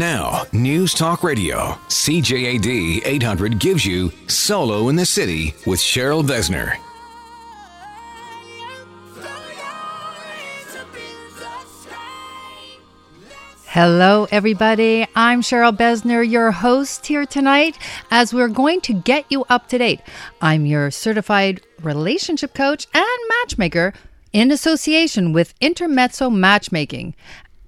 Now, News Talk Radio, CJAD 800 gives you Solo in the City with Cheryl Besner. Hello, everybody. I'm Cheryl Besner, your host here tonight, as we're going to get you up to date. I'm your certified relationship coach and matchmaker in association with Intermezzo Matchmaking.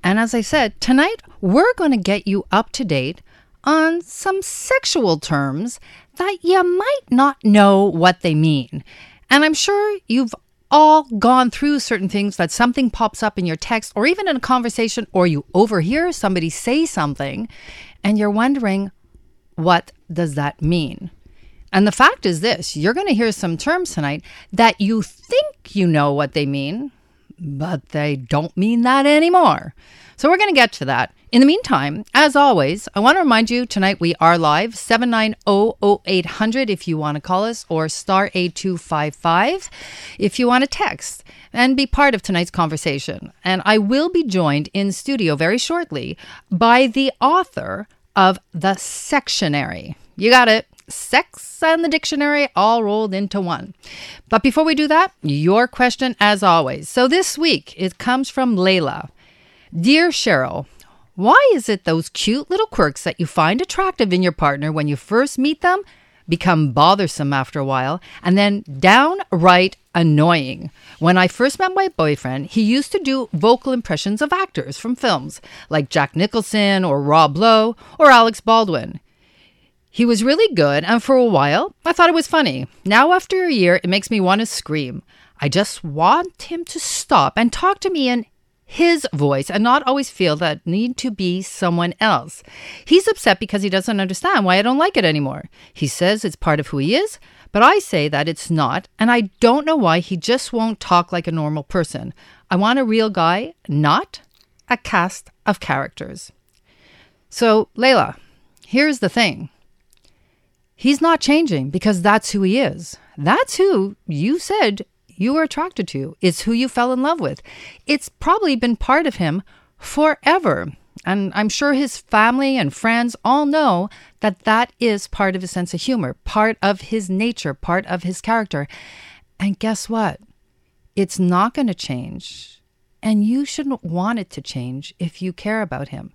And as I said, tonight we're going to get you up to date on some sexual terms that you might not know what they mean. And I'm sure you've all gone through certain things that something pops up in your text or even in a conversation or you overhear somebody say something and you're wondering what does that mean? And the fact is this, you're going to hear some terms tonight that you think you know what they mean, but they don't mean that anymore. So we're going to get to that. In the meantime, as always, I want to remind you tonight we are live 790-0800 if you want to call us or star 8255 if you want to text and be part of tonight's conversation. And I will be joined in studio very shortly by the author of The Sextionary. You got it. Sex and the dictionary all rolled into one. But before we do that, your question as always. So this week it comes from Layla. Dear Cheryl, why is it those cute little quirks that you find attractive in your partner when you first meet them become bothersome after a while and then downright annoying? When I first met my boyfriend, he used to do vocal impressions of actors from films like Jack Nicholson or Rob Lowe or Alex Baldwin. He was really good, and for a while, I thought it was funny. Now, after a year, it makes me want to scream. I just want him to stop and talk to me in his voice and not always feel that need to be someone else. He's upset because he doesn't understand why I don't like it anymore. He says it's part of who he is, but I say that it's not, and I don't know why he just won't talk like a normal person. I want a real guy, not a cast of characters. So, Layla, here's the thing. He's not changing because that's who he is. That's who you said you were attracted to. It's who you fell in love with. It's probably been part of him forever. And I'm sure his family and friends all know that that is part of his sense of humor, part of his nature, part of his character. And guess what? It's not going to change. And you shouldn't want it to change if you care about him.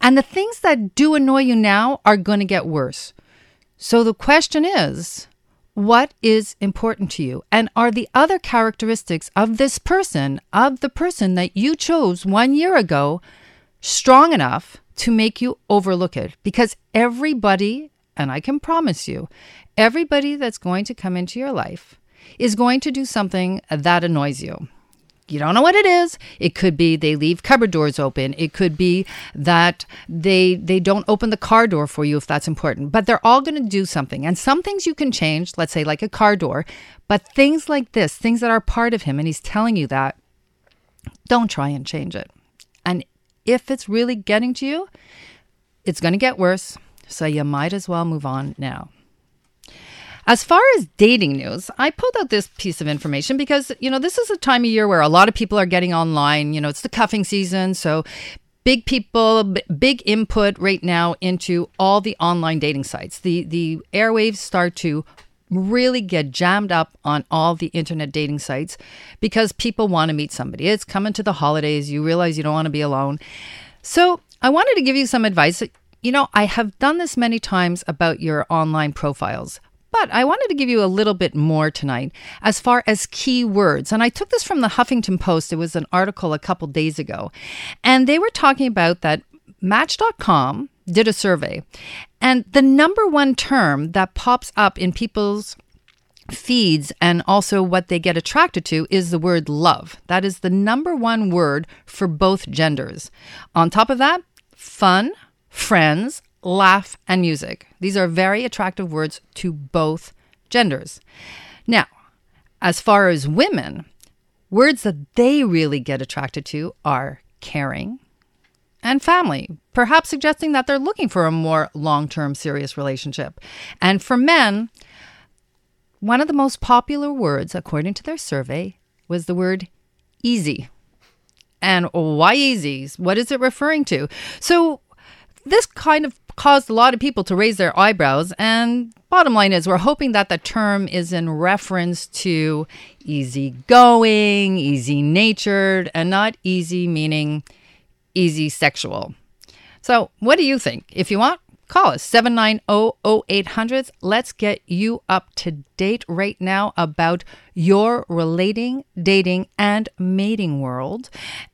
And the things that do annoy you now are going to get worse. So the question is what is important to you? And are the other characteristics of this person, of the person that you chose one year ago, strong enough to make you overlook it? Because everybody, and I can promise you, everybody that's going to come into your life is going to do something that annoys you. You don't know what it is. It could be they leave cupboard doors open. It could be that they they don't open the car door for you if that's important. But they're all going to do something. And some things you can change, let's say like a car door, but things like this, things that are part of him and he's telling you that, don't try and change it. And if it's really getting to you, it's going to get worse. So you might as well move on now. As far as dating news, I pulled out this piece of information because, you know, this is a time of year where a lot of people are getting online. You know, it's the cuffing season. So big people, big input right now into all the online dating sites. The, the airwaves start to really get jammed up on all the internet dating sites because people want to meet somebody. It's coming to the holidays. You realize you don't want to be alone. So I wanted to give you some advice. You know, I have done this many times about your online profiles. But I wanted to give you a little bit more tonight as far as key words. And I took this from the Huffington Post. It was an article a couple days ago. And they were talking about that Match.com did a survey. And the number one term that pops up in people's feeds and also what they get attracted to is the word love. That is the number one word for both genders. On top of that, fun, friends, laugh, and music. These are very attractive words to both genders. Now, as far as women, words that they really get attracted to are caring and family, perhaps suggesting that they're looking for a more long term serious relationship. And for men, one of the most popular words, according to their survey, was the word easy. And why easy? What is it referring to? So, this kind of caused a lot of people to raise their eyebrows. And bottom line is, we're hoping that the term is in reference to easygoing, easy natured, and not easy meaning easy sexual. So, what do you think? If you want, call us 790-0800. Let's get you up to date right now about your relating, dating, and mating world.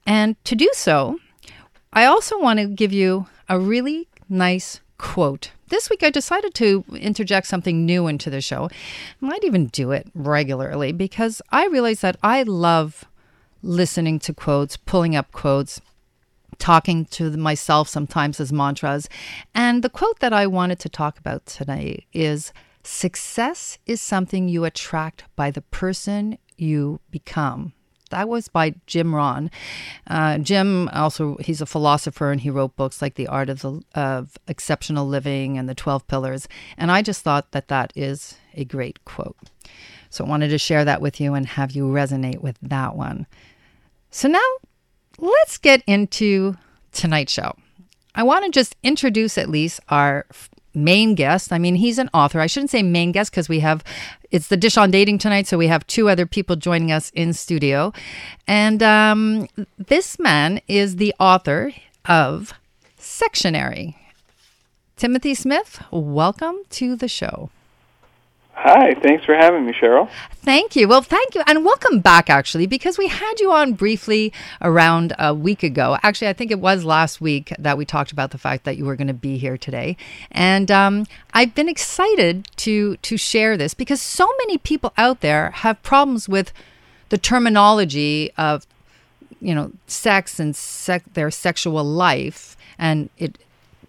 And to do so, I also want to give you a really nice quote. This week I decided to interject something new into the show. I might even do it regularly because I realize that I love listening to quotes, pulling up quotes, talking to myself sometimes as mantras. And the quote that I wanted to talk about today is Success is something you attract by the person you become. That was by Jim Rohn. Uh, Jim also he's a philosopher and he wrote books like The Art of the, of Exceptional Living and The Twelve Pillars. And I just thought that that is a great quote. So I wanted to share that with you and have you resonate with that one. So now let's get into tonight's show. I want to just introduce at least our main guest. I mean, he's an author. I shouldn't say main guest because we have it's the dish on dating tonight, so we have two other people joining us in studio, and um, this man is the author of Sextionary. Timothy Smith, welcome to the show. Hi, thanks for having me, Cheryl. Thank you. Well, thank you. And welcome back, actually, because we had you on briefly around a week ago. Actually, I think it was last week that we talked about the fact that you were going to be here today. And um, I've been excited to, to share this because so many people out there have problems with the terminology of, you know, sex and sec- their sexual life. And it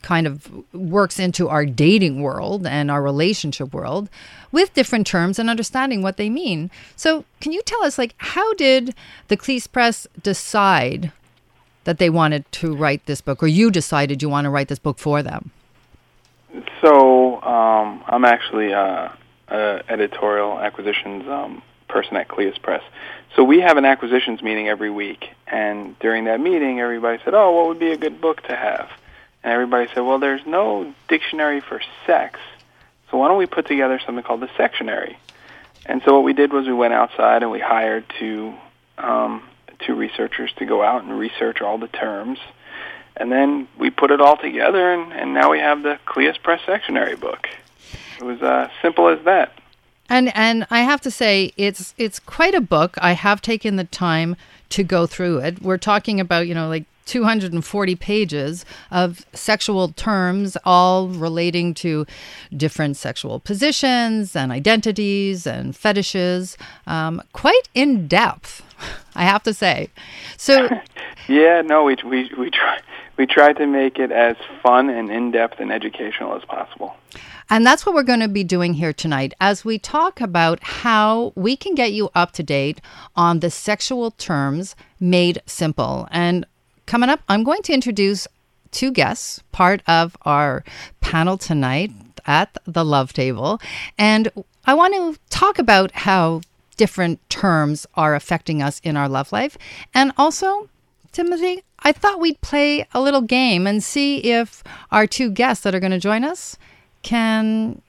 kind of works into our dating world and our relationship world with different terms and understanding what they mean. So, can you tell us, like, how did the Cleis Press decide that they wanted to write this book, or you decided you want to write this book for them? So, um, I'm actually uh, a editorial acquisitions um, person at Cleis Press. So we have an acquisitions meeting every week, and during that meeting, everybody said, "Oh, what would be a good book to have?" And everybody said, "Well, there's no dictionary for sex." So why don't we put together something called the sextionary? And so what we did was we went outside and we hired two um, two researchers to go out and research all the terms, and then we put it all together, and, and now we have the Cleis Press sextionary book. It was uh, simple as that. And and I have to say it's it's quite a book. I have taken the time to go through it. We're talking about, you know, like 240 pages of sexual terms, all relating to different sexual positions and identities and fetishes. Um, quite in depth, I have to say. So, yeah, no, we we we try we try to make it as fun and in depth and educational as possible. And that's what we're going to be doing here tonight as we talk about how we can get you up to date on the sexual terms made simple. And Coming up, I'm going to introduce two guests, part of our panel tonight at the Love Table. And I want to talk about how different terms are affecting us in our love life. And also, Timothy, I thought we'd play a little game and see if our two guests that are going to join us can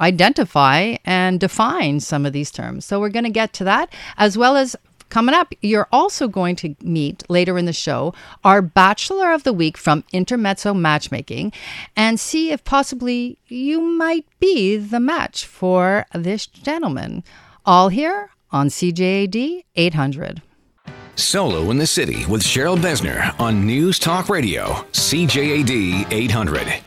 identify and define some of these terms. So we're going to get to that, as well as Coming up, you're also going to meet later in the show our Bachelor of the Week from Intermezzo Matchmaking and see if possibly you might be the match for this gentleman. All here on CJAD 800. Solo in the City with Cheryl Besner on News Talk Radio, CJAD 800.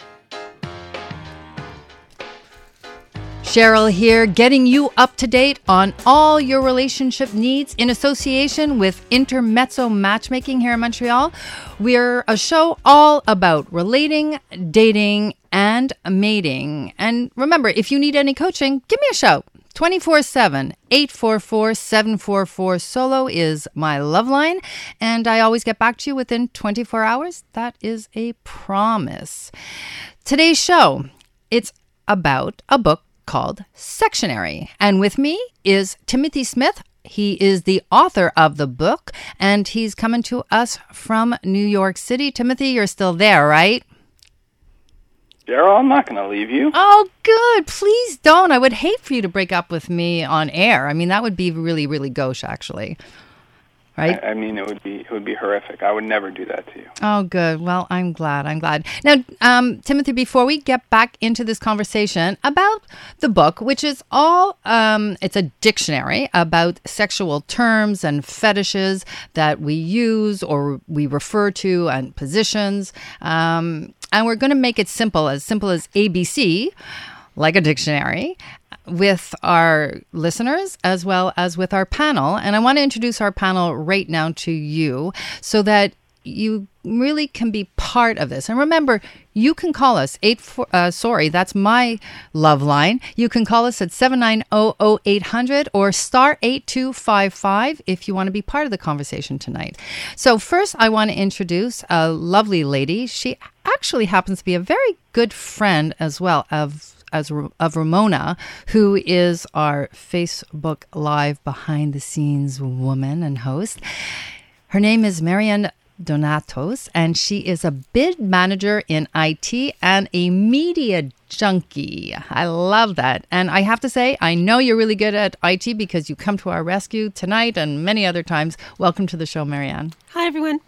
Cheryl here, getting you up to date on all your relationship needs in association with Intermezzo Matchmaking here in Montreal. We're a show all about relating, dating, and mating. And remember, if you need any coaching, give me a shout. 24 7 844 744 solo is my love line and i always get back to you within 24 hours that is a promise today's show it's about a book called Sextionary. And with me is Timothy Smith. He is the author of the book, and he's coming to us from New York City. Timothy, you're still there, right? Cheryl, I'm not going to leave you. Oh, good. Please don't. I would hate for you to break up with me on air. I mean, that would be really, really gauche, actually. Right? I, I mean, it would be it would be horrific. I would never do that to you. Oh, good. Well, I'm glad. I'm glad. Now, um, Timothy, before we get back into this conversation about the book, which is all, um, it's a dictionary about sexual terms and fetishes that we use or we refer to and positions. Um, and we're going to make it simple, as simple as ABC, like a dictionary with our listeners as well as with our panel. And I want to introduce our panel right now to you so that you really can be part of this. And remember, you can call us eight four, uh, sorry, that's my love line. You can call us at 790-0800 or star 8255 if you want to be part of the conversation tonight. So first I want to introduce a lovely lady. She actually happens to be a very good friend as well of as of Ramona, who is our Facebook Live behind the scenes woman and host. Her name is Marianne Donatos, and she is a bid manager in IT and a media junkie. I love that. And I have to say, I know you're really good at IT because you come to our rescue tonight and many other times. Welcome to the show, Marianne. Hi, everyone.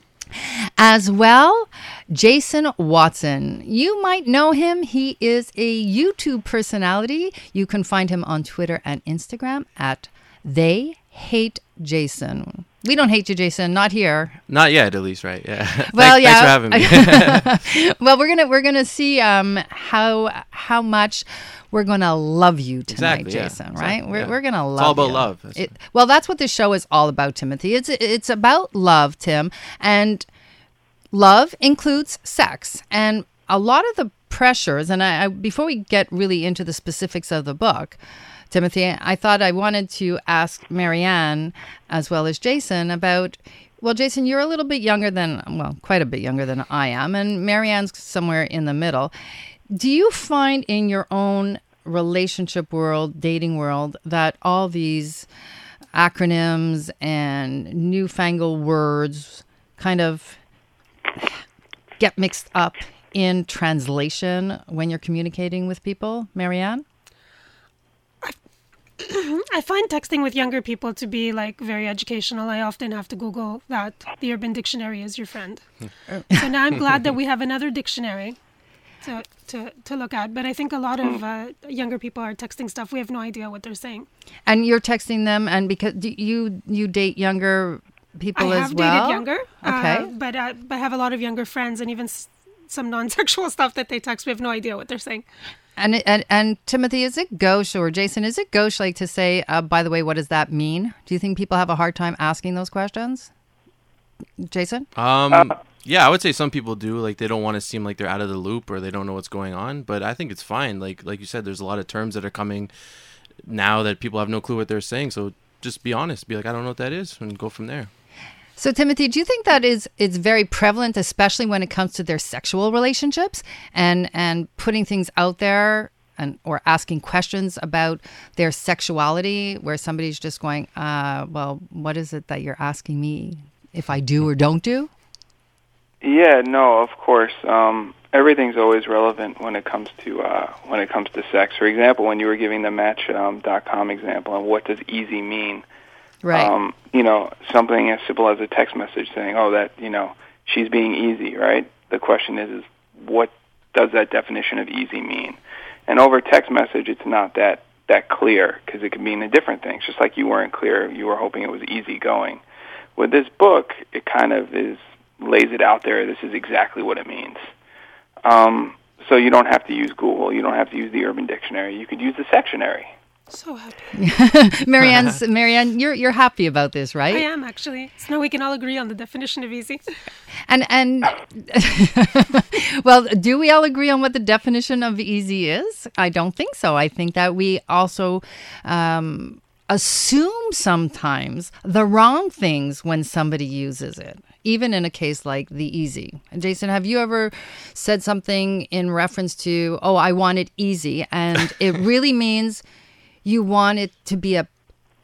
As well, Jason Watson. You might know him. He is a YouTube personality. You can find him on Twitter and Instagram at They Hate Jason. We don't hate you, Jason. Not here. Not yet, at least, right? Yeah. Well, thanks, yeah. Thanks for having me. well, we're gonna we're gonna see um, how how much we're gonna love you tonight, Exactly, yeah. Jason. Right? Exactly, we're yeah. we're gonna love. It's all about you. love. That's It, well, that's what this show is all about, Timothy. It's it's about love, Tim, and love includes sex and a lot of the pressures and I, I before we get really into the specifics of the book timothy i thought i wanted to ask marianne as well as jason about well jason you're a little bit younger than well quite a bit younger than i am and marianne's somewhere in the middle do you find in your own relationship world dating world that all these acronyms and newfangled words kind of get mixed up in translation when you're communicating with people, Marianne? I find texting with younger people to be like very educational. I often have to Google that the Urban Dictionary is your friend. so now I'm glad that we have another dictionary to, to, to look at. But I think a lot of uh, younger people are texting stuff. We have no idea what they're saying. And you're texting them, and because do you you date younger people I as have well? dated younger. Okay. Uh, but, uh, but I have a lot of younger friends and even s- some non sexual stuff that they text. We have no idea what they're saying. And, and and Timothy, is it gauche or Jason? Is it gauche like to say? Uh, by the way, what does that mean? Do you think people have a hard time asking those questions? Jason, Um, yeah, I would say some people do. Like they don't want to seem like they're out of the loop or they don't know what's going on. But I think it's fine. Like like you said, there's a lot of terms that are coming now that people have no clue what they're saying. So just be honest. Be like, I don't know what that is, and go from there. So, Timothy, do you think that is it's very prevalent, especially when it comes to their sexual relationships and and putting things out there and or asking questions about their sexuality, where somebody's just going, uh, "Well, what is it that you're asking me if I do or don't do?" Yeah, no, of course. Um, everything's always relevant when it comes to uh, when it comes to sex. For example, when you were giving the Match um, com example, and what does easy mean? Right. Um, you know, something as simple as a text message saying, "Oh, that you know, she's being easy," right? The question is, is what does that definition of easy mean? And over text message, it's not that that clear because it can mean a different things. Just like you weren't clear, you were hoping it was easy going. With this book, it kind of is lays it out there. This is exactly what it means. Um, so you don't have to use Google. You don't have to use the Urban Dictionary. You could use the Sextionary. So happy. Marianne's Marianne, you're you're happy about this, right? I am actually. So now we can all agree on the definition of easy. And and well, do we all agree on what the definition of easy is? I don't think so. I think that we also um, assume sometimes the wrong things when somebody uses it, even in a case like the easy. Jason, have you ever said something in reference to, "Oh, I want it easy," and it really means you want it to be a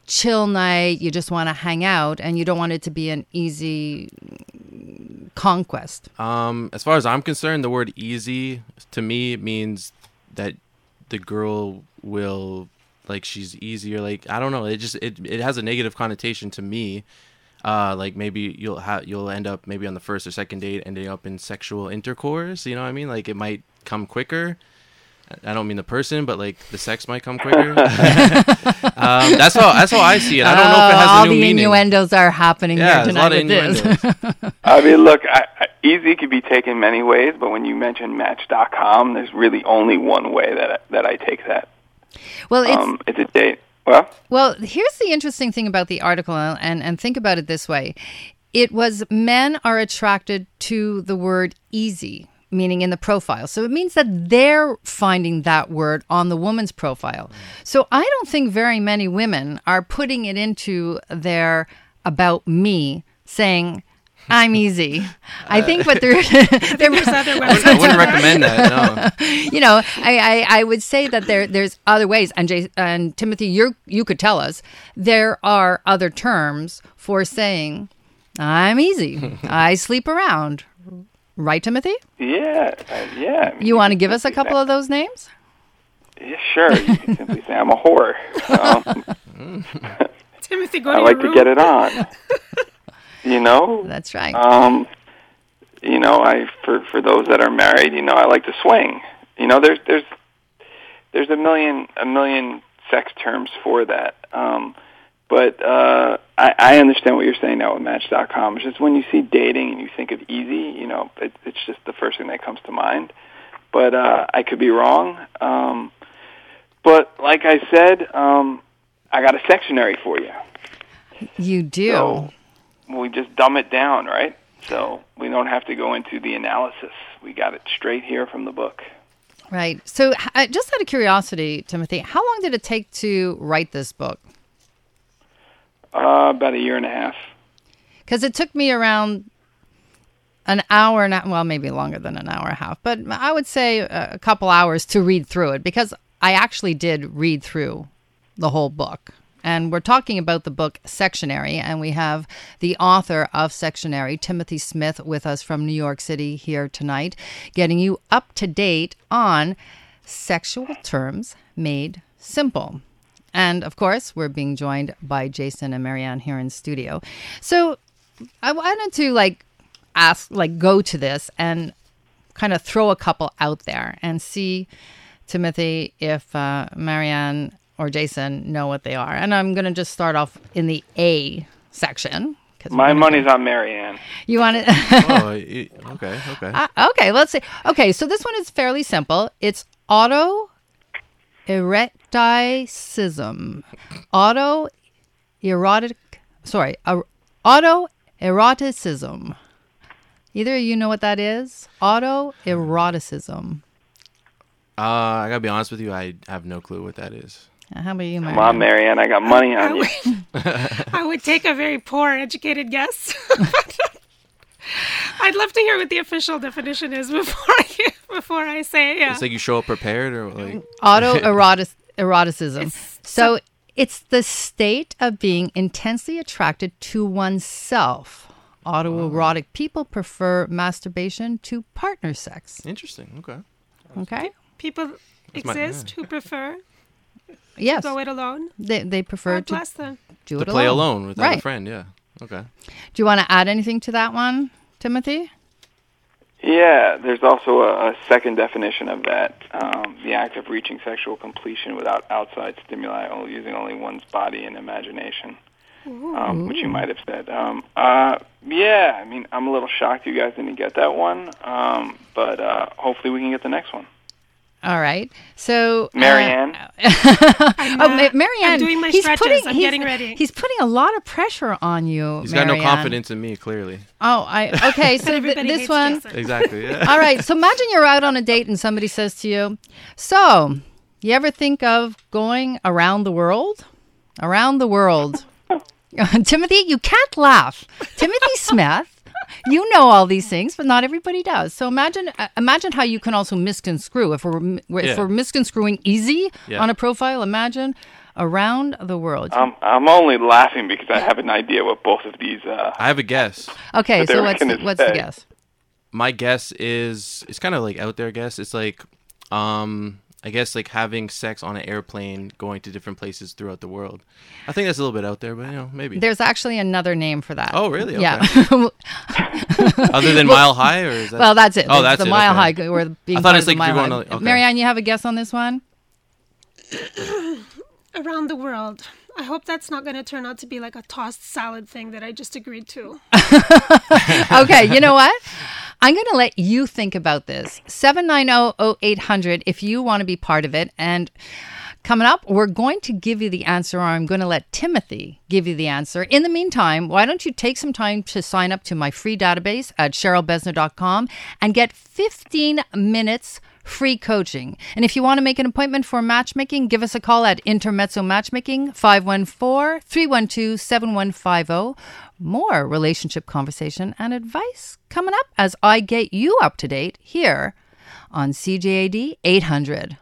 chill night, you just want to hang out, and you don't want it to be an easy conquest? Um, as far as I'm concerned, the word easy to me means that the girl will like she's easier. Like I don't know. It just it it has a negative connotation to me. Uh, like maybe you'll have you'll end up maybe on the first or second date ending up in sexual intercourse. You know what I mean? Like it might come quicker. I don't mean the person, but like the sex might come quicker. um, that's how that's how I see it. I don't know if it has Oh, all a new the meaning. innuendos are happening Yeah, here there's a lot tonight of with this. I mean, look, I, I, easy could be taken many ways, but when you mention Match.com, there's really only one way that I, that I take that. well, it's Um, it's a date. Well, Well, here's the interesting thing about the article, and, and think about it this way it was men are attracted to the word easy, meaning in the profile. So it means that they're finding that word on the woman's profile. So I don't think very many women are putting it into their about me saying, I'm easy. I think what they're, they're There's other ways. I wouldn't recommend that. No. you know, I, I, I would say that there there's other ways, and Jay, and Timothy, you you could tell us there are other terms for saying I'm easy, I sleep around, right, Timothy? yeah, uh, yeah. I You want to give us a couple say- of those names? Yeah, sure. You can simply say I'm a whore. Um, Timothy, go I to like your to room. get it on. you know, That's right. um, you know, I for for those that are married, you know, I like to swing. You know, there's there's there's a million a million sex terms for that. Um, but uh, I, I understand what you're saying now with Match.com. It's just when you see dating and you think of easy, you know, it, it's just the first thing that comes to mind. But uh, I could be wrong. Um, but like I said, um, I got a sextionary for you. you do. So we just dumb it down, right? So we don't have to go into the analysis. We got it straight here from the book. Right. So, uh, just out of curiosity, Timothy, how long did it take to write this book? Uh, about a year and a half. Because it took me around an hour and well, maybe longer than an hour and a half, but I would say a couple hours to read through it because I actually did read through the whole book. And we're talking about the book Sextionary, and we have the author of Sextionary, Timothy Smith, with us from New York City here tonight, getting you up to date on sexual terms made simple. And of course, we're being joined by Jason and Marianne here in studio. So I wanted to like ask, like, go to this and kind of throw a couple out there and see, Timothy, if uh, Marianne or Jason know what they are. And I'm going to just start off in the A section. 'cause My money's on Marianne. You want it? Oh, okay, okay. Uh, okay, let's see. Okay, so this one is fairly simple. It's auto eroticism. Auto erotic. Sorry, uh, auto eroticism. Either you know what that is? Auto eroticism. Uh, I gotta be honest with you. I have no clue what that is. Uh, How about you, Come Marianne? on, Marianne. I got money I on you. would, I would take a very poor educated guess. I'd love to hear what the official definition is before I before I say it. Yeah. It's like you show up prepared, or like Auto erotic eroticism. It's so it's the state of being intensely attracted to oneself. Autoerotic oh. people prefer masturbation to partner sex. interesting. Okay. Okay. People my- exist who prefer Yes, go it alone. they they prefer God to bless them. do To it play alone. alone without Right. a friend. Yeah. Okay. Do you want to add anything to that one, Timothy? Yeah, there's also a, a second definition of that: um, the act of reaching sexual completion without outside stimuli, only using only one's body and imagination, um, which you might have said. Um, uh, yeah, I mean, I'm a little shocked you guys didn't get that one, um, but uh, hopefully we can get the next one. All right. So uh, Marianne, I'm, Oh, uh, Ma- Marianne, I'm doing my he's stretches. putting, I'm he's, getting ready. He's putting a lot of pressure on you. He's got no confidence in me, clearly. Oh, I okay. So th- this hates one. Jason. Exactly. Yeah. All right. So imagine you're out on a date and somebody says to you, "So, you ever think of going around the world? Around the world?" Timothy, you can't laugh. Timothy Smith. You know all these things, but not everybody does. So imagine, uh, imagine how you can also misconstrue. If we're if Yeah. we're misconstruing easy Yeah. on a profile, imagine around the world. um, I'm only laughing because I have an idea what both of these. Uh, I have a guess. okay, so what's the, what's the guess? my guess is it's kind of like out there. Guess it's like, um, I guess like having sex on an airplane, going to different places throughout the world. I think that's a little bit out there, but you know, maybe. There's actually another name for that. Oh, really? Yeah. Other than Mile High, or is that? well, that's it. Oh, the, that's the it, mile okay. high. Or being I thought it's like you're mile going to- okay. Marianne, you have a guess on this one? Around the world. I hope that's not going to turn out to be like a tossed salad thing that I just agreed to. okay, you know what? I'm going to let you think about this. 790-0800 if you want to be part of it. And coming up, we're going to give you the answer, or I'm going to let Timothy give you the answer. In the meantime, why don't you take some time to sign up to my free database at cherylbesner.com and get 15 minutes free coaching. And if you want to make an appointment for matchmaking, give us a call at Intermezzo Matchmaking 514 312 7150. More relationship conversation and advice coming up as I get you up to date here on CJAD 800.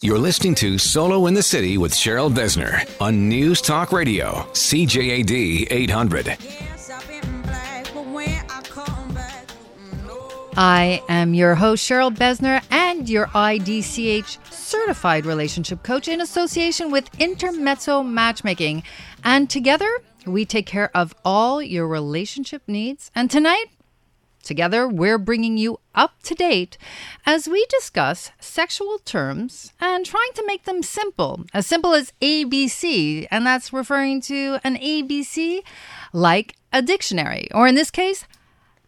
You're listening to Solo in the City with Cheryl Besner on News Talk Radio, CJAD 800. Yes, I've been black, but when I come back, no. I am your host, Cheryl Besner, and your IDCH certified relationship coach in association with Intermezzo Matchmaking. And together, we take care of all your relationship needs. And tonight, Together, we're bringing you up to date as we discuss sexual terms and trying to make them simple, as simple as ABC, and that's referring to an ABC like a dictionary, or in this case,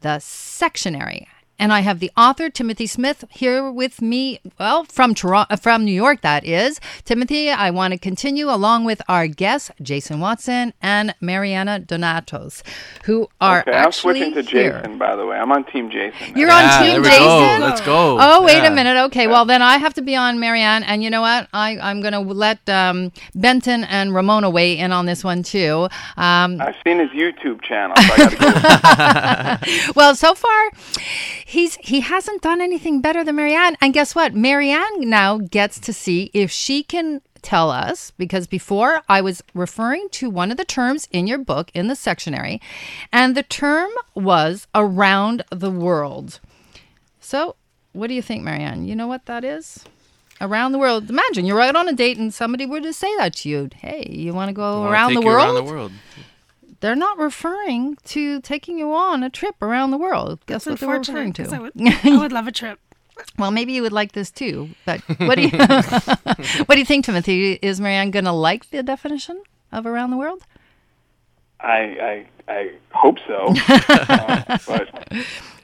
the sextionary. And I have the author Timothy Smith here with me. Well, from Toronto, from New York, that is. Timothy, I want to continue along with our guests, Jason Watson and Mariana Donatos, who are Okay, I'm switching to here. Jason, by the way. I'm on Team Jason. now. You're Yeah, on there Team we Jason. go. Let's go. Oh, wait Yeah. a minute. Okay, well then I have to be on Marianne, and you know what? I I'm gonna let um, Benton and Ramona weigh in on this one too. Um, I've seen his YouTube channel, so I got to go. well, so far, he's he hasn't done anything better than Marianne. And guess what? Marianne now gets to see if she can tell us because before I was referring to one of the terms in your book in the sextionary, and the term was around the world. So, what do you think, Marianne? You know what that is? Around the world. Imagine you're out on a date and somebody were to say that to you. Hey, you want to go around the world? Around the world. They're not referring to taking you on a trip around the world. Guess what they're referring Unfortunate, 'cause I to? would, I would love a trip. well, maybe you would like this too. But what do you what do you think, Timothy? Is Marianne going to like the definition of around the world? I, I, I hope so. Uh, but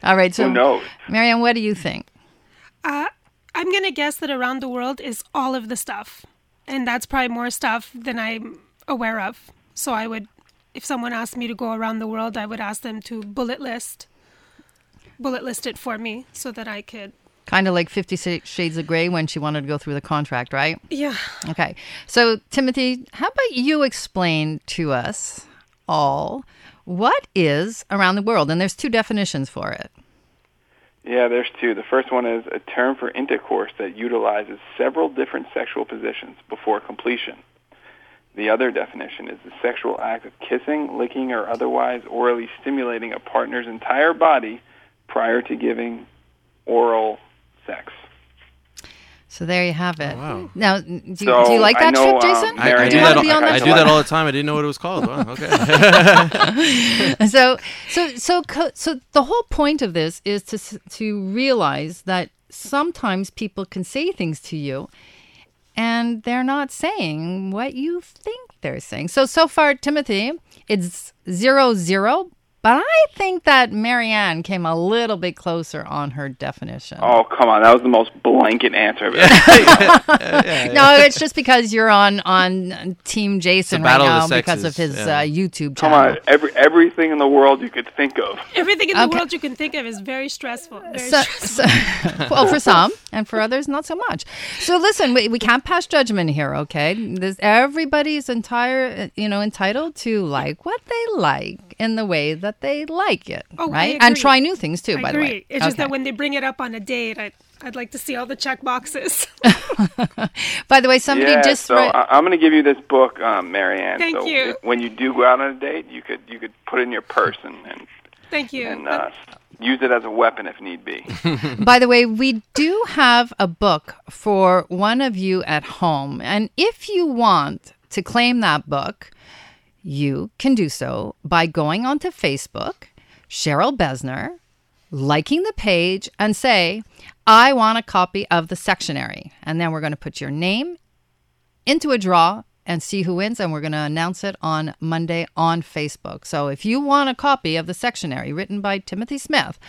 All right. So, who knows? Marianne, what do you think? Uh, I'm going to guess that around the world is all of the stuff. And that's probably more stuff than I'm aware of. So I would, if someone asked me to go around the world, I would ask them to bullet list, bullet list it for me so that I could. Kind of like Fifty Shades of Grey when she wanted to go through the contract, right? Yeah. Okay. So, Timothy, how about you explain to us all what is around the world? And there's two definitions for it. Yeah, there's two. The first one is a term for intercourse that utilizes several different sexual positions before completion. The other definition is the sexual act of kissing, licking, or otherwise orally stimulating a partner's entire body prior to giving oral sex. So there you have it. wow. Now, do you, So, do you like that know, trip, um, Jason? I, I do do you that. want to all- I do that all the time. I didn't know what it was called. Wow. Okay. so so so so the whole point of this is to to realize that sometimes people can say things to you and they're not saying what you think they're saying. So so far timothy it's zero zero but i think that marianne came a little bit closer on her definition Oh, come on. That was the most blanket answer I've ever no it's just because you're on on team jason right battle of now because of his yeah. uh, youtube Come on. Every, everything in the world you could think of. Everything in the Okay. world you can think of is very stressful. Very so, stressful. so- well, for some, and for others, not so much. So, listen, we, we can't pass judgment here, okay? This, everybody's entire, you know, entitled to like what they like in the way that they like it, Oh, right? And try new things too, I by agree. the way. It's just that when they bring it up on a date, I, I'd like to see all the check boxes. by the way, somebody yeah, just so read- I, I'm going to give you this book, um, Marianne. Thank so you. if- when you do go out on a date, you could you could put it in your purse and, and Thank you. and uh, use it as a weapon if need be. By the way, we do have a book for one of you at home. And if you want to claim that book, you can do so by going onto Facebook, Cheryl Besner, liking the page, and say, I want a copy of the sextionary. And then we're going to put your name into a draw and see who wins. And we're going to announce it on Monday on Facebook. So if you want a copy of the sextionary written by Timothy Smith,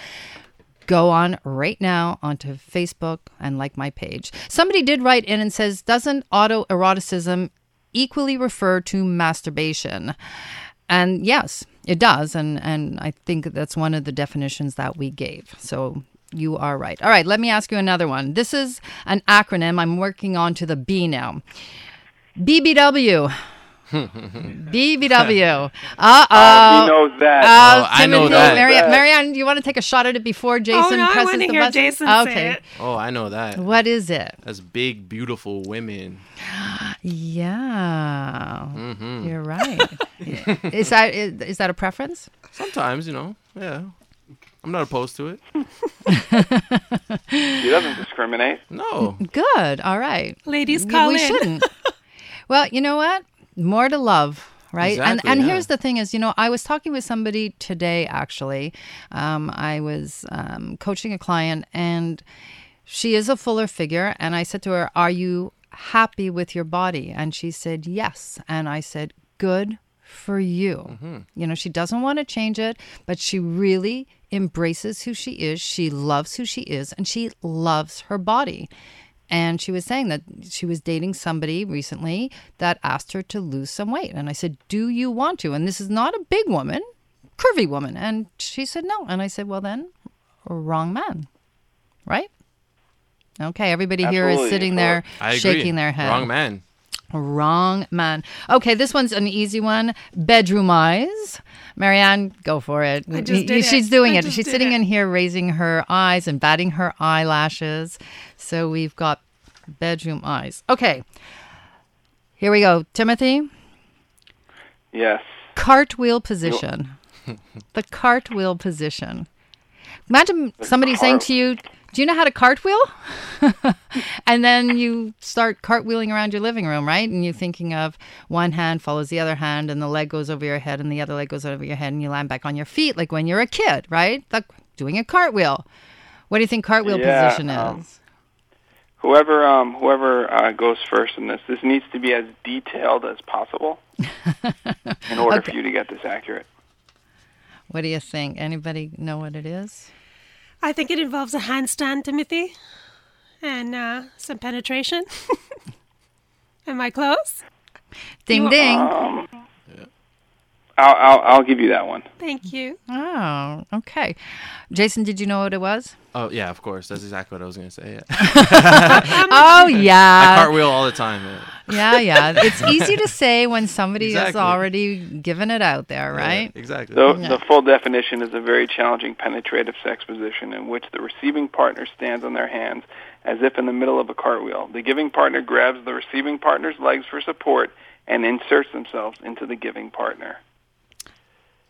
go on right now onto Facebook and like my page. Somebody did write in and says, doesn't autoeroticism equally refer to masturbation? And yes, it does. And, and I think that's one of the definitions that we gave. So you are right. All right, let me ask you another one. This is an acronym. I'm working on to the B now. BBW. BBW. Uh Oh, oh. he knows that. Oh, I know that. Marianne, Marianne, do you want to take a shot at it before Jason no, I presses wanna the hear button? Jason say okay. it. Oh, I know that. What is it? That's big, beautiful women. Yeah, Mm-hmm. you're right. is that is, is that a preference? Sometimes, you know, yeah. I'm not opposed to it. He doesn't discriminate. No. Good. All right. Ladies, We- call we in. shouldn't. well, you know what? More to love, right? and Exactly, and yeah. here's the thing: is you know, I was talking with somebody today. Actually, um, I was um, coaching a client, and she is a fuller figure. And I said to her, "Are you happy with your body?" And she said, "Yes." And I said, "Good." For you. You know, she doesn't want to change it, but she really embraces who she is. She loves who she is, and she loves her body. And she was saying that she was dating somebody recently that asked her to lose some weight. And I said, Do you want to? And this is not a big woman, curvy woman. And she said, No. And I said, Well, then, wrong man. Right? Okay, everybody here is sitting there I agree. shaking their head. Wrong man. Wrong man. Okay, this one's an easy one. Bedroom eyes. Marianne, go for it. I just did She's it. doing I it. She's sitting it. in here raising her eyes and batting her eyelashes. So we've got bedroom eyes. Okay. Here we go. Timothy, Yes. cartwheel position. the cartwheel position. Imagine somebody saying to you, Do you know how to cartwheel? and then you start cartwheeling around your living room, right? And you're thinking of one hand follows the other hand, and the leg goes over your head, and the other leg goes over your head, and you land back on your feet like when you're a kid, right? Like doing a cartwheel. What do you think cartwheel Yeah, position is? um, Whoever um, whoever uh, goes first in this, this needs to be as detailed as possible in order Okay. for you to get this accurate. what do you think? Anybody know what it is? I think it involves a handstand, Timothy, and uh, some penetration. Am I close? Ding You- ding. Um, I'll, I'll I'll give you that one. Thank you. oh, okay. Jason, did you know what it was? Oh yeah, of course. That's exactly what I was gonna say. Yeah. oh I yeah. cartwheel all the time. Yeah. Yeah, yeah. It's easy to say when somebody has Exactly. already given it out there, right? Yeah, exactly. The, Yeah. the full definition is a very challenging penetrative sex position in which the receiving partner stands on their hands as if in the middle of a cartwheel. The giving partner grabs the receiving partner's legs for support and inserts themselves into the giving partner.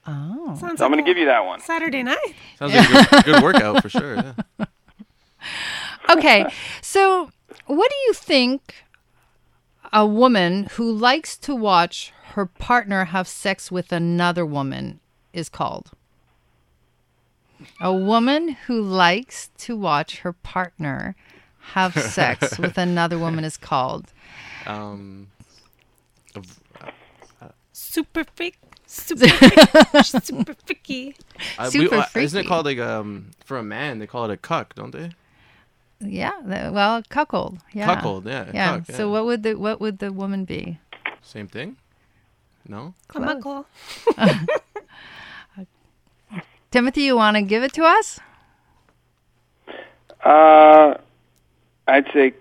Oh. Sounds So I'm like going to give you that one. Saturday night. Sounds like a good, good workout for sure. Yeah. Okay. So, what do you think a woman who likes to watch her partner have sex with another woman is called? A woman who likes to watch her partner have sex with another woman is called. Um, Super freak. Super freak. super freaky. I, Super uh, isn't it called like um for a man they call it a cuck, don't they? Yeah, the- well, cuckold. Yeah. Cuckold, yeah. Yeah. cuck, So what would the what would the woman be? Same thing. No. Kamaco. Timothy, you want to give it to us? Uh, I'd say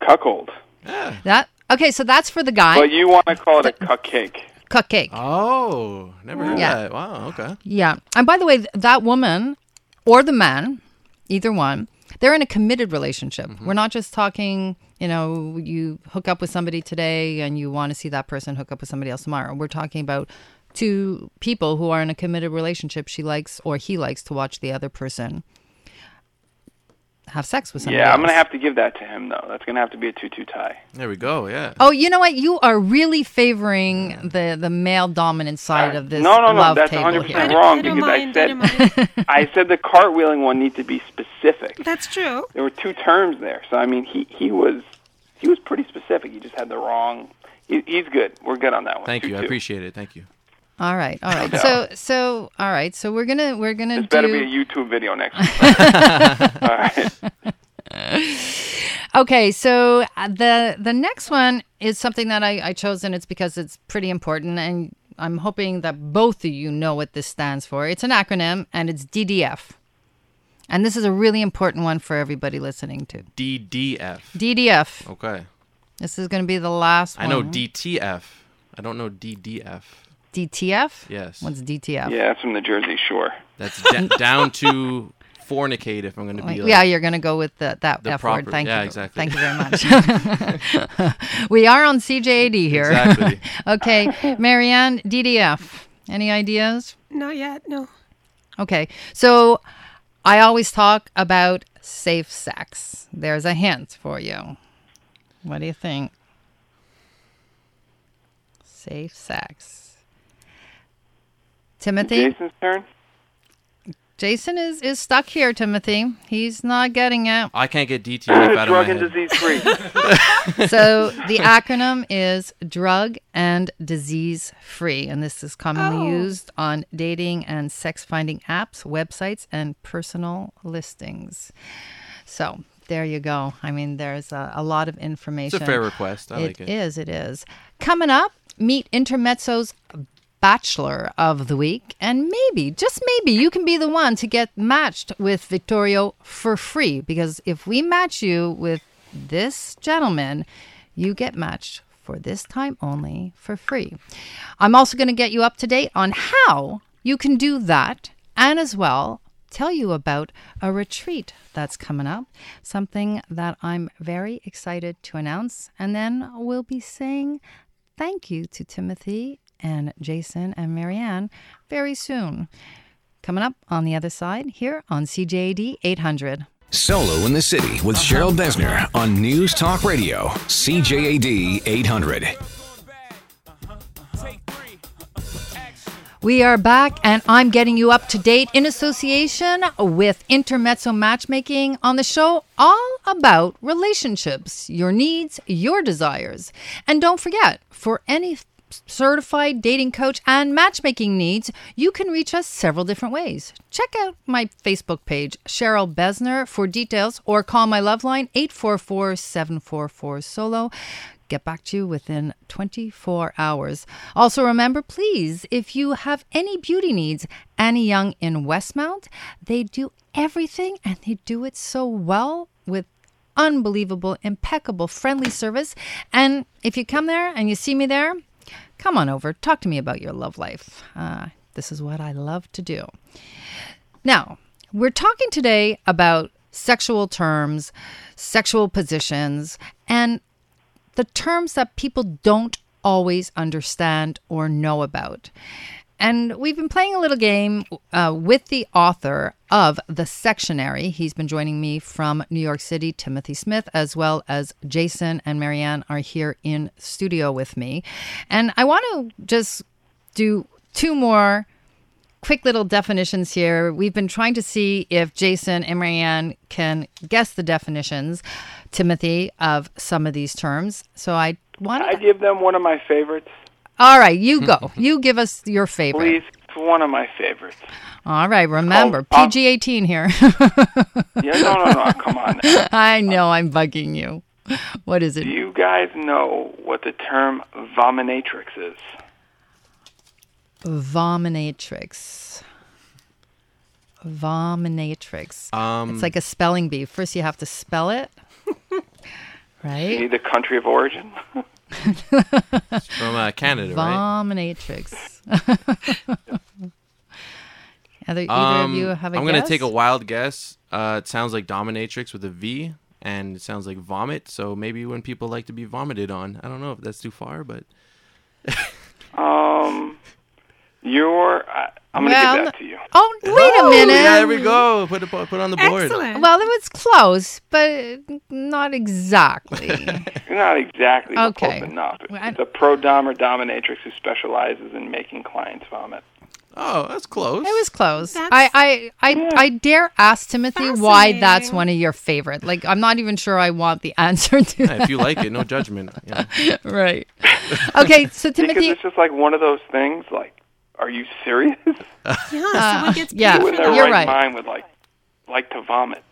cuckold. Yeah. That okay? So that's for the guy. But you want to call it a cupcake. Cupcake. Oh, never heard Yeah. that. Wow. Okay. Yeah. And by the way, that woman or the man, either one, they're in a committed relationship. Mm-hmm. We're not just talking, you know, you hook up with somebody today and you want to see that person hook up with somebody else tomorrow. We're talking about two people who are in a committed relationship, she likes or he likes to watch the other person have sex with somebody Yeah, I'm else. gonna have to give that to him though. That's gonna have to be a two-two tie. There we go. Yeah. Oh, you know what? You are really favoring the the male dominant side of this no, no, no, love that's table 100% here. I wrong I don't because I mind. I, don't said- I said the cartwheeling one needs to be specific. That's true. There were two terms there, so I mean, he he was he was pretty specific. He just had the wrong. He, he's good. We're good on that one. Thank you. I 2-2. appreciate it. Thank you. All right, all right. So so all right. So we're gonna we're gonna This better do. be a YouTube video next week. All right. Okay, so uh, the the next one is something that I, I chose, and it's because it's pretty important, and I'm hoping that both of you know what this stands for. It's an acronym, and it's DDF, and this is a really important one for everybody listening to. DDF. DDF. Okay. This is going to be the last I know DTF. I don't know DDF. DTF. Yes. What's DTF? Yeah, that's from the Jersey Shore. That's da- down to fornicate if I'm going to be like, yeah, you're going to go with the, that The F word. proper- Thank yeah, you. exactly. Thank you very much. we are on CJAD here. Exactly. okay, Marianne, DDF. Any ideas? Not yet. No. Okay, so I always talk about safe sex. There's a hint for you. What do you think? Safe sex. Timothy? Jason's turn. Jason is, is stuck here, Timothy. He's not getting it. I can't get DTF out of my Drug and head. disease free. So the acronym is drug and disease free, and this is commonly Oh. used on dating and sex finding apps, websites, and personal listings. So there you go. I mean, there's a, a lot of information. It's a fair request. I like it. It is. It is. Coming up, meet Intermezzo's Bachelor of the Week, and maybe, just maybe, you can be the one to get matched with Vittorio for free. Because if we match you with this gentleman, you get matched for this time only for free. I'm also going to get you up to date on how you can do that, and as well tell you about a retreat that's coming up, something that I'm very excited to announce. And then we'll be saying thank you to Timothy and Jason and Marianne very soon. Coming up on the other side here on CJAD 800. Solo in the City with uh-huh. Cheryl Besner on News Talk Radio, CJAD 800. We are back, and I'm getting you up to date in association with Intermezzo Matchmaking on the show, all about relationships, your needs, your desires. And don't forget, for any certified dating coach and matchmaking needs, you can reach us several different ways. Check out my Facebook page, Cheryl Besner, for details, or call my love line, 844 744 Solo get back to you within 24 hours. Also, remember, please, if you have any beauty needs, Annie Young in Westmount, they do everything and they do it so well with unbelievable, impeccable, friendly service. And if you come there and you see me there, come on over, talk to me about your love life. Uh, this is what I love to do. Now, we're talking today about sexual terms, sexual positions, and the terms that people don't always understand or know about. And we've been playing a little game uh, with the author of The Sextionary. He's been joining me from New York City, Timothy Smith, as well as Jason and Marianne are here in studio with me. And I want to just do two more quick little definitions here. We've been trying to see if Jason and Marianne can guess the definitions, Timothy, of some of these terms. So I want I give them one of my favorites. All right, you go. you give us your favorite. Please, it's one of my favorites. All right, remember Oh, PG 18 here. Yeah, no, no, no. Come on. Now. I know I'm bugging you. What is it? Do you guys know what the term vominatrix is? Vominatrix. Vominatrix. Um, it's like a spelling bee. First, you have to spell it, right? See the country of origin? From uh, Canada, right? Vominatrix. Either, either Um, of you have a I'm gonna take a wild guess. Uh, it sounds like dominatrix with a V, and it sounds like vomit. So maybe when people like to be vomited on, I don't know if that's too far, but Um, You're. I, I'm gonna Well, give that to you. Oh, wait a Oh, minute. Yeah, there we go. Put it put it on the board. Excellent. Well, it was close, but not exactly. Not exactly but Okay. close enough. It's a pro dom or dominatrix who specializes in making clients vomit. Oh, that's close. It was close. That's- I, I, I, I dare ask Timothy why that's one of your favorite. Like, I'm not even sure I want the answer to Yeah, if you like it, no judgment. Yeah. Right. Okay, so Timothy. Because Timothy, it's just like one of those things. Like, are you serious? yeah, someone gets yeah. for Who in their. You're right, right. mind would like like to vomit?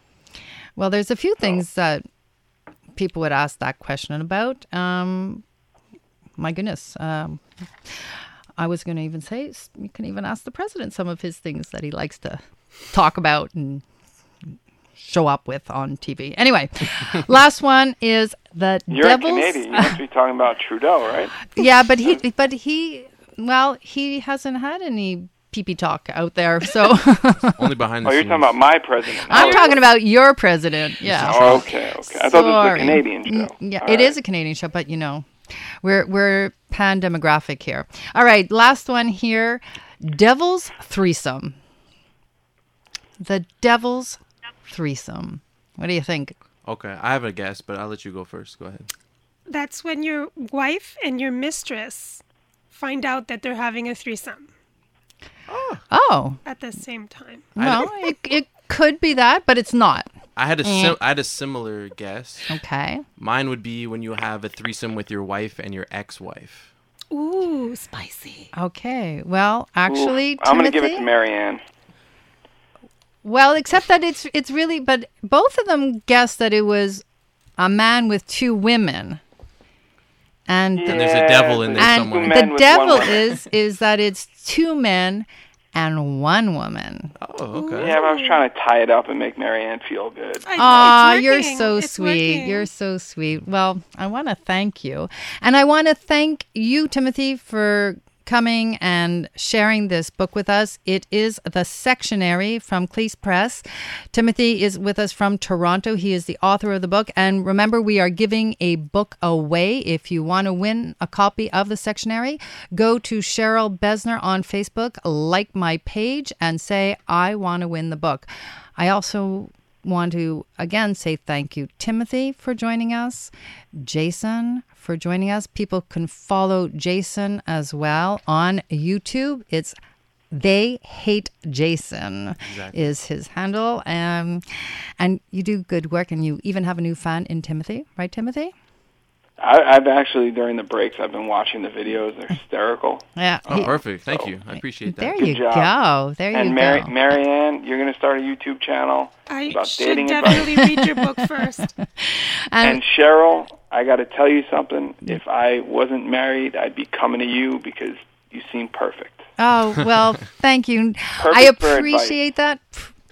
well, there's a few things that people would ask that question about. Um, my goodness. Um, I was going to even say you can even ask the president some of his things that he likes to talk about and show up with on TV. Anyway, last one is the You're devil's. Canadian. You must be talking about Trudeau, right? Yeah, but he, but he, well, he hasn't had any pee pee talk out there. So Only behind the Oh, you're scenes. talking about my president. I'm Oh, talking about your president. Yeah. Oh, okay, okay. I thought this was Sorry. a Canadian show. Yeah, All it is right. a Canadian show, but you know, we're we're pan demographic here. All right, last one here. Devil's threesome. The devil's threesome. What do you think? Okay, I have a guess, but I'll let you go first. Go ahead. That's when your wife and your mistress find out that they're having a threesome ah. Oh, at the same time. well, it, it could be that, but it's not. I had a sim- I had a similar guess. Okay. Mine would be when you have a threesome with your wife and your ex-wife. Ooh, spicy. Okay. Well, Ooh, actually, I'm going to give it to Marianne. Well, except that it's it's really, but both of them guessed that it was a man with two women, and And there's a devil in there and somewhere. Two the devil is is that it's two men and one woman. Oh, okay. Yeah, but I was trying to tie it up and make Marianne feel good. I know, Ah, you're so It's sweet. working. You're so sweet. Well, I want to thank you. And I want to thank you, Timothy, for coming and sharing this book with us. It is The Sextionary from Cleis Press. Timothy is with us from Toronto. He is the author of the book. And remember, we are giving a book away. If you want to win a copy of The Sextionary, go to Cheryl Besner on Facebook, like my page, and say, I want to win the book. I also want to again say thank you, Timothy, for joining us, Jason, for joining us. People can follow Jason as well on YouTube. It's they hate Jason is his handle. Um, and you do good work, and you even have a new fan in Timothy, right, Timothy? I, I've actually, during the breaks, I've been watching the videos. They're hysterical. Yeah. Oh, he- perfect. Thank you. I oh, appreciate that. there Good you job. go. There and you Mary, go. And Marianne, you're going to start a YouTube channel I about should dating definitely advice. read your book first. and And Cheryl, I got to tell you something. If I wasn't married, I'd be coming to you because you seem perfect. Oh, well, thank you. I Perfect for appreciate that.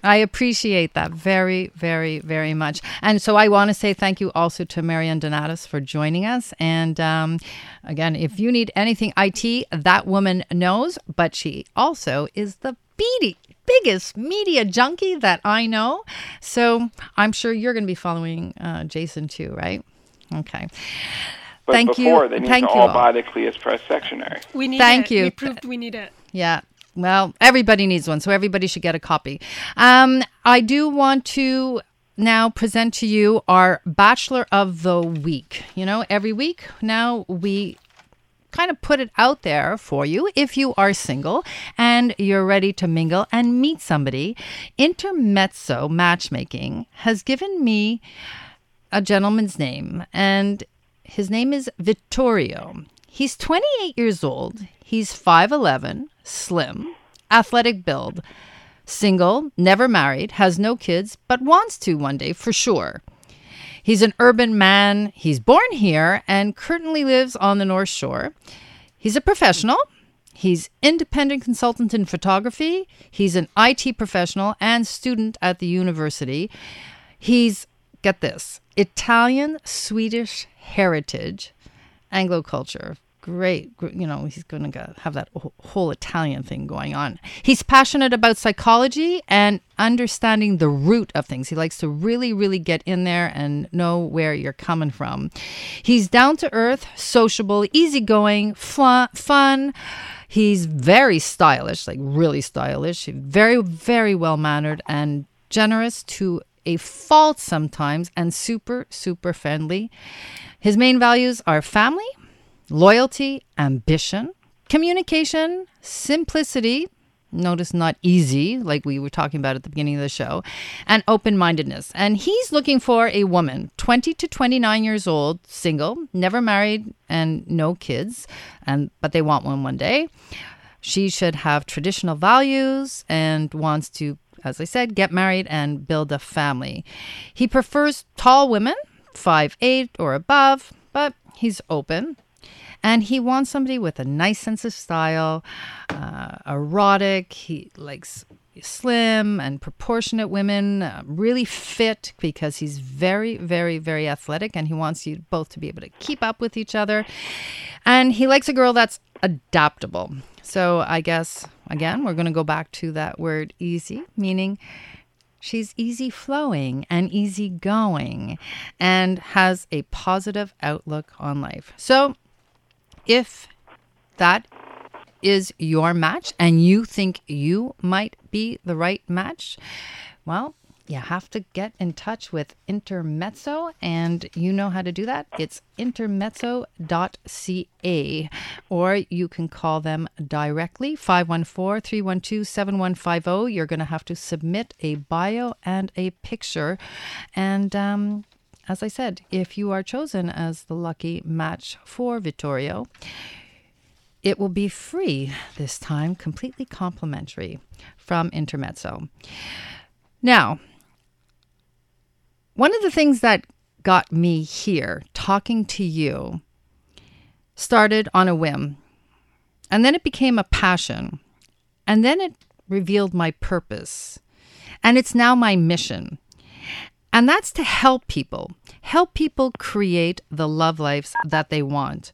I appreciate that very, very, very much. And so I want to say thank you also to Marianne Donatus for joining us. And um, again, if you need anything IT, that woman knows, but she also is the beady, biggest media junkie that I know. So I'm sure you're going to be following uh, Jason too, right? Okay. But Thank you. before, they need Thank to you all all. buy the Cleis Press sextionary. We need Thank it. you. We proved we need it. Yeah. Well, everybody needs one, so everybody should get a copy. Um, I do want to now present to you our Bachelor of the Week. You know, every week now we kind of put it out there for you if you are single and you're ready to mingle and meet somebody. Intermezzo Matchmaking has given me a gentleman's name, and his name is Vittorio. He's 28 years old. He's 5'11, slim, athletic build, single, never married, has no kids, but wants to one day for sure. He's an urban man. He's born here and currently lives on the North Shore. He's a professional. He's independent consultant in photography. He's an IT professional and student at the university. He's get this, Italian Swedish heritage, Anglo culture. Great. You know, he's going to have that whole Italian thing going on. He's passionate about psychology and understanding the root of things. He likes to really, really get in there and know where you're coming from. He's down to earth, sociable, easygoing, fun. He's very stylish, like really stylish, very, very well mannered and generous to a fault sometimes, and super, super friendly. His main values are family, loyalty, ambition, communication, simplicity. Notice not easy, like we were talking about at the beginning of the show, and open mindedness. And he's looking for a woman, 20 to 29 years old, single, never married, and no kids, and but they want one one day. She should have traditional values and wants to, as I said, get married and build a family. He prefers tall women, five eight or above, but he's open. And he wants somebody with a nice sense of style, uh, erotic. He likes slim and proportionate women, uh, really fit because he's very, very, very athletic and he wants you both to be able to keep up with each other. And he likes a girl that's adaptable. So I guess, again, we're going to go back to that word easy, meaning she's easy flowing and easy going and has a positive outlook on life. So if that is your match and you think you might be the right match, well, you have to get in touch with Intermezzo, and you know how to do that. It's intermezzo.ca, or you can call them directly 514 312 7150. You're going to have to submit a bio and a picture. And um, as I said, if you are chosen as the lucky match for Vittorio, it will be free this time, completely complimentary from Intermezzo. Now, one of the things that got me here talking to you started on a whim, and then it became a passion, and then it revealed my purpose, and it's now my mission. And that's to help people, help people create the love lives that they want.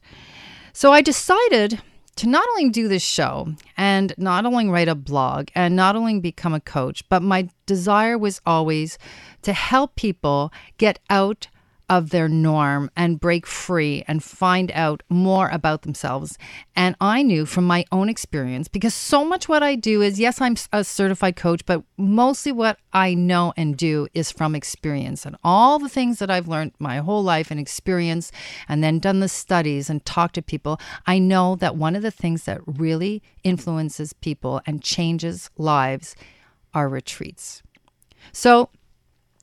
So I decided to not only do this show and not only write a blog and not only become a coach, but my desire was always to help people get out of their norm and break free and find out more about themselves. And I knew from my own experience, because so much what I do is yes, I'm a certified coach, but mostly what I know and do is from experience and all the things that I've learned my whole life and experience, and then done the studies and talked to people. I know that one of the things that really influences people and changes lives are retreats. So,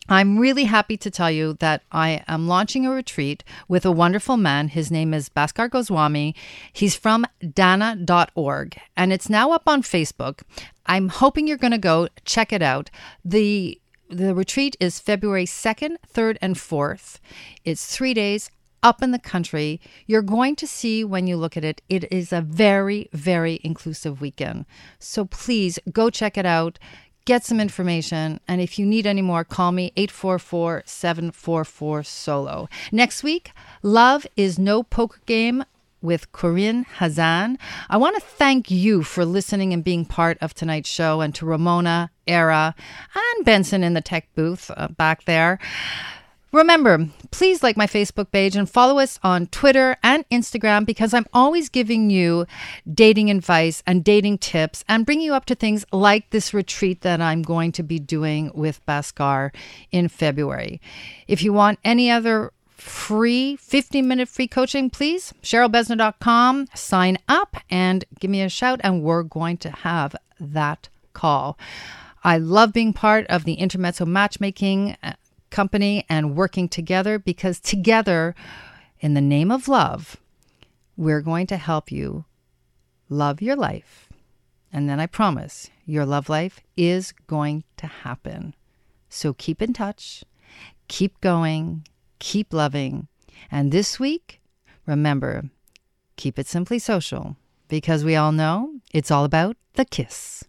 I'm really happy to tell you that I am launching a retreat with a wonderful man. His name is Bhaskar Goswami. He's from dana.org and it's now up on Facebook. I'm hoping you're going to go check it out. The the retreat is February 2nd, 3rd, and 4th. It's three days up in the country. You're going to see when you look at it, it is a very, very inclusive weekend. So please go check it out get some information. And if you need any more, call me 844 744 solo. Next week, Love is No Poker Game with Corinne Hazan. I want to thank you for listening and being part of tonight's show, and to Ramona, Era, and Benson in the tech booth uh, back there. Remember, please like my Facebook page and follow us on Twitter and Instagram because I'm always giving you dating advice and dating tips and bringing you up to things like this retreat that I'm going to be doing with Bhaskar in February. If you want any other free 15 minute free coaching, please, CherylBesner.com, sign up and give me a shout, and we're going to have that call. I love being part of the Intermezzo matchmaking uh, company and working together because together, in the name of love, we're going to help you love your life. And then I promise your love life is going to happen. So keep in touch, keep going, keep loving. And this week, remember, keep it simply social because we all know it's all about the kiss.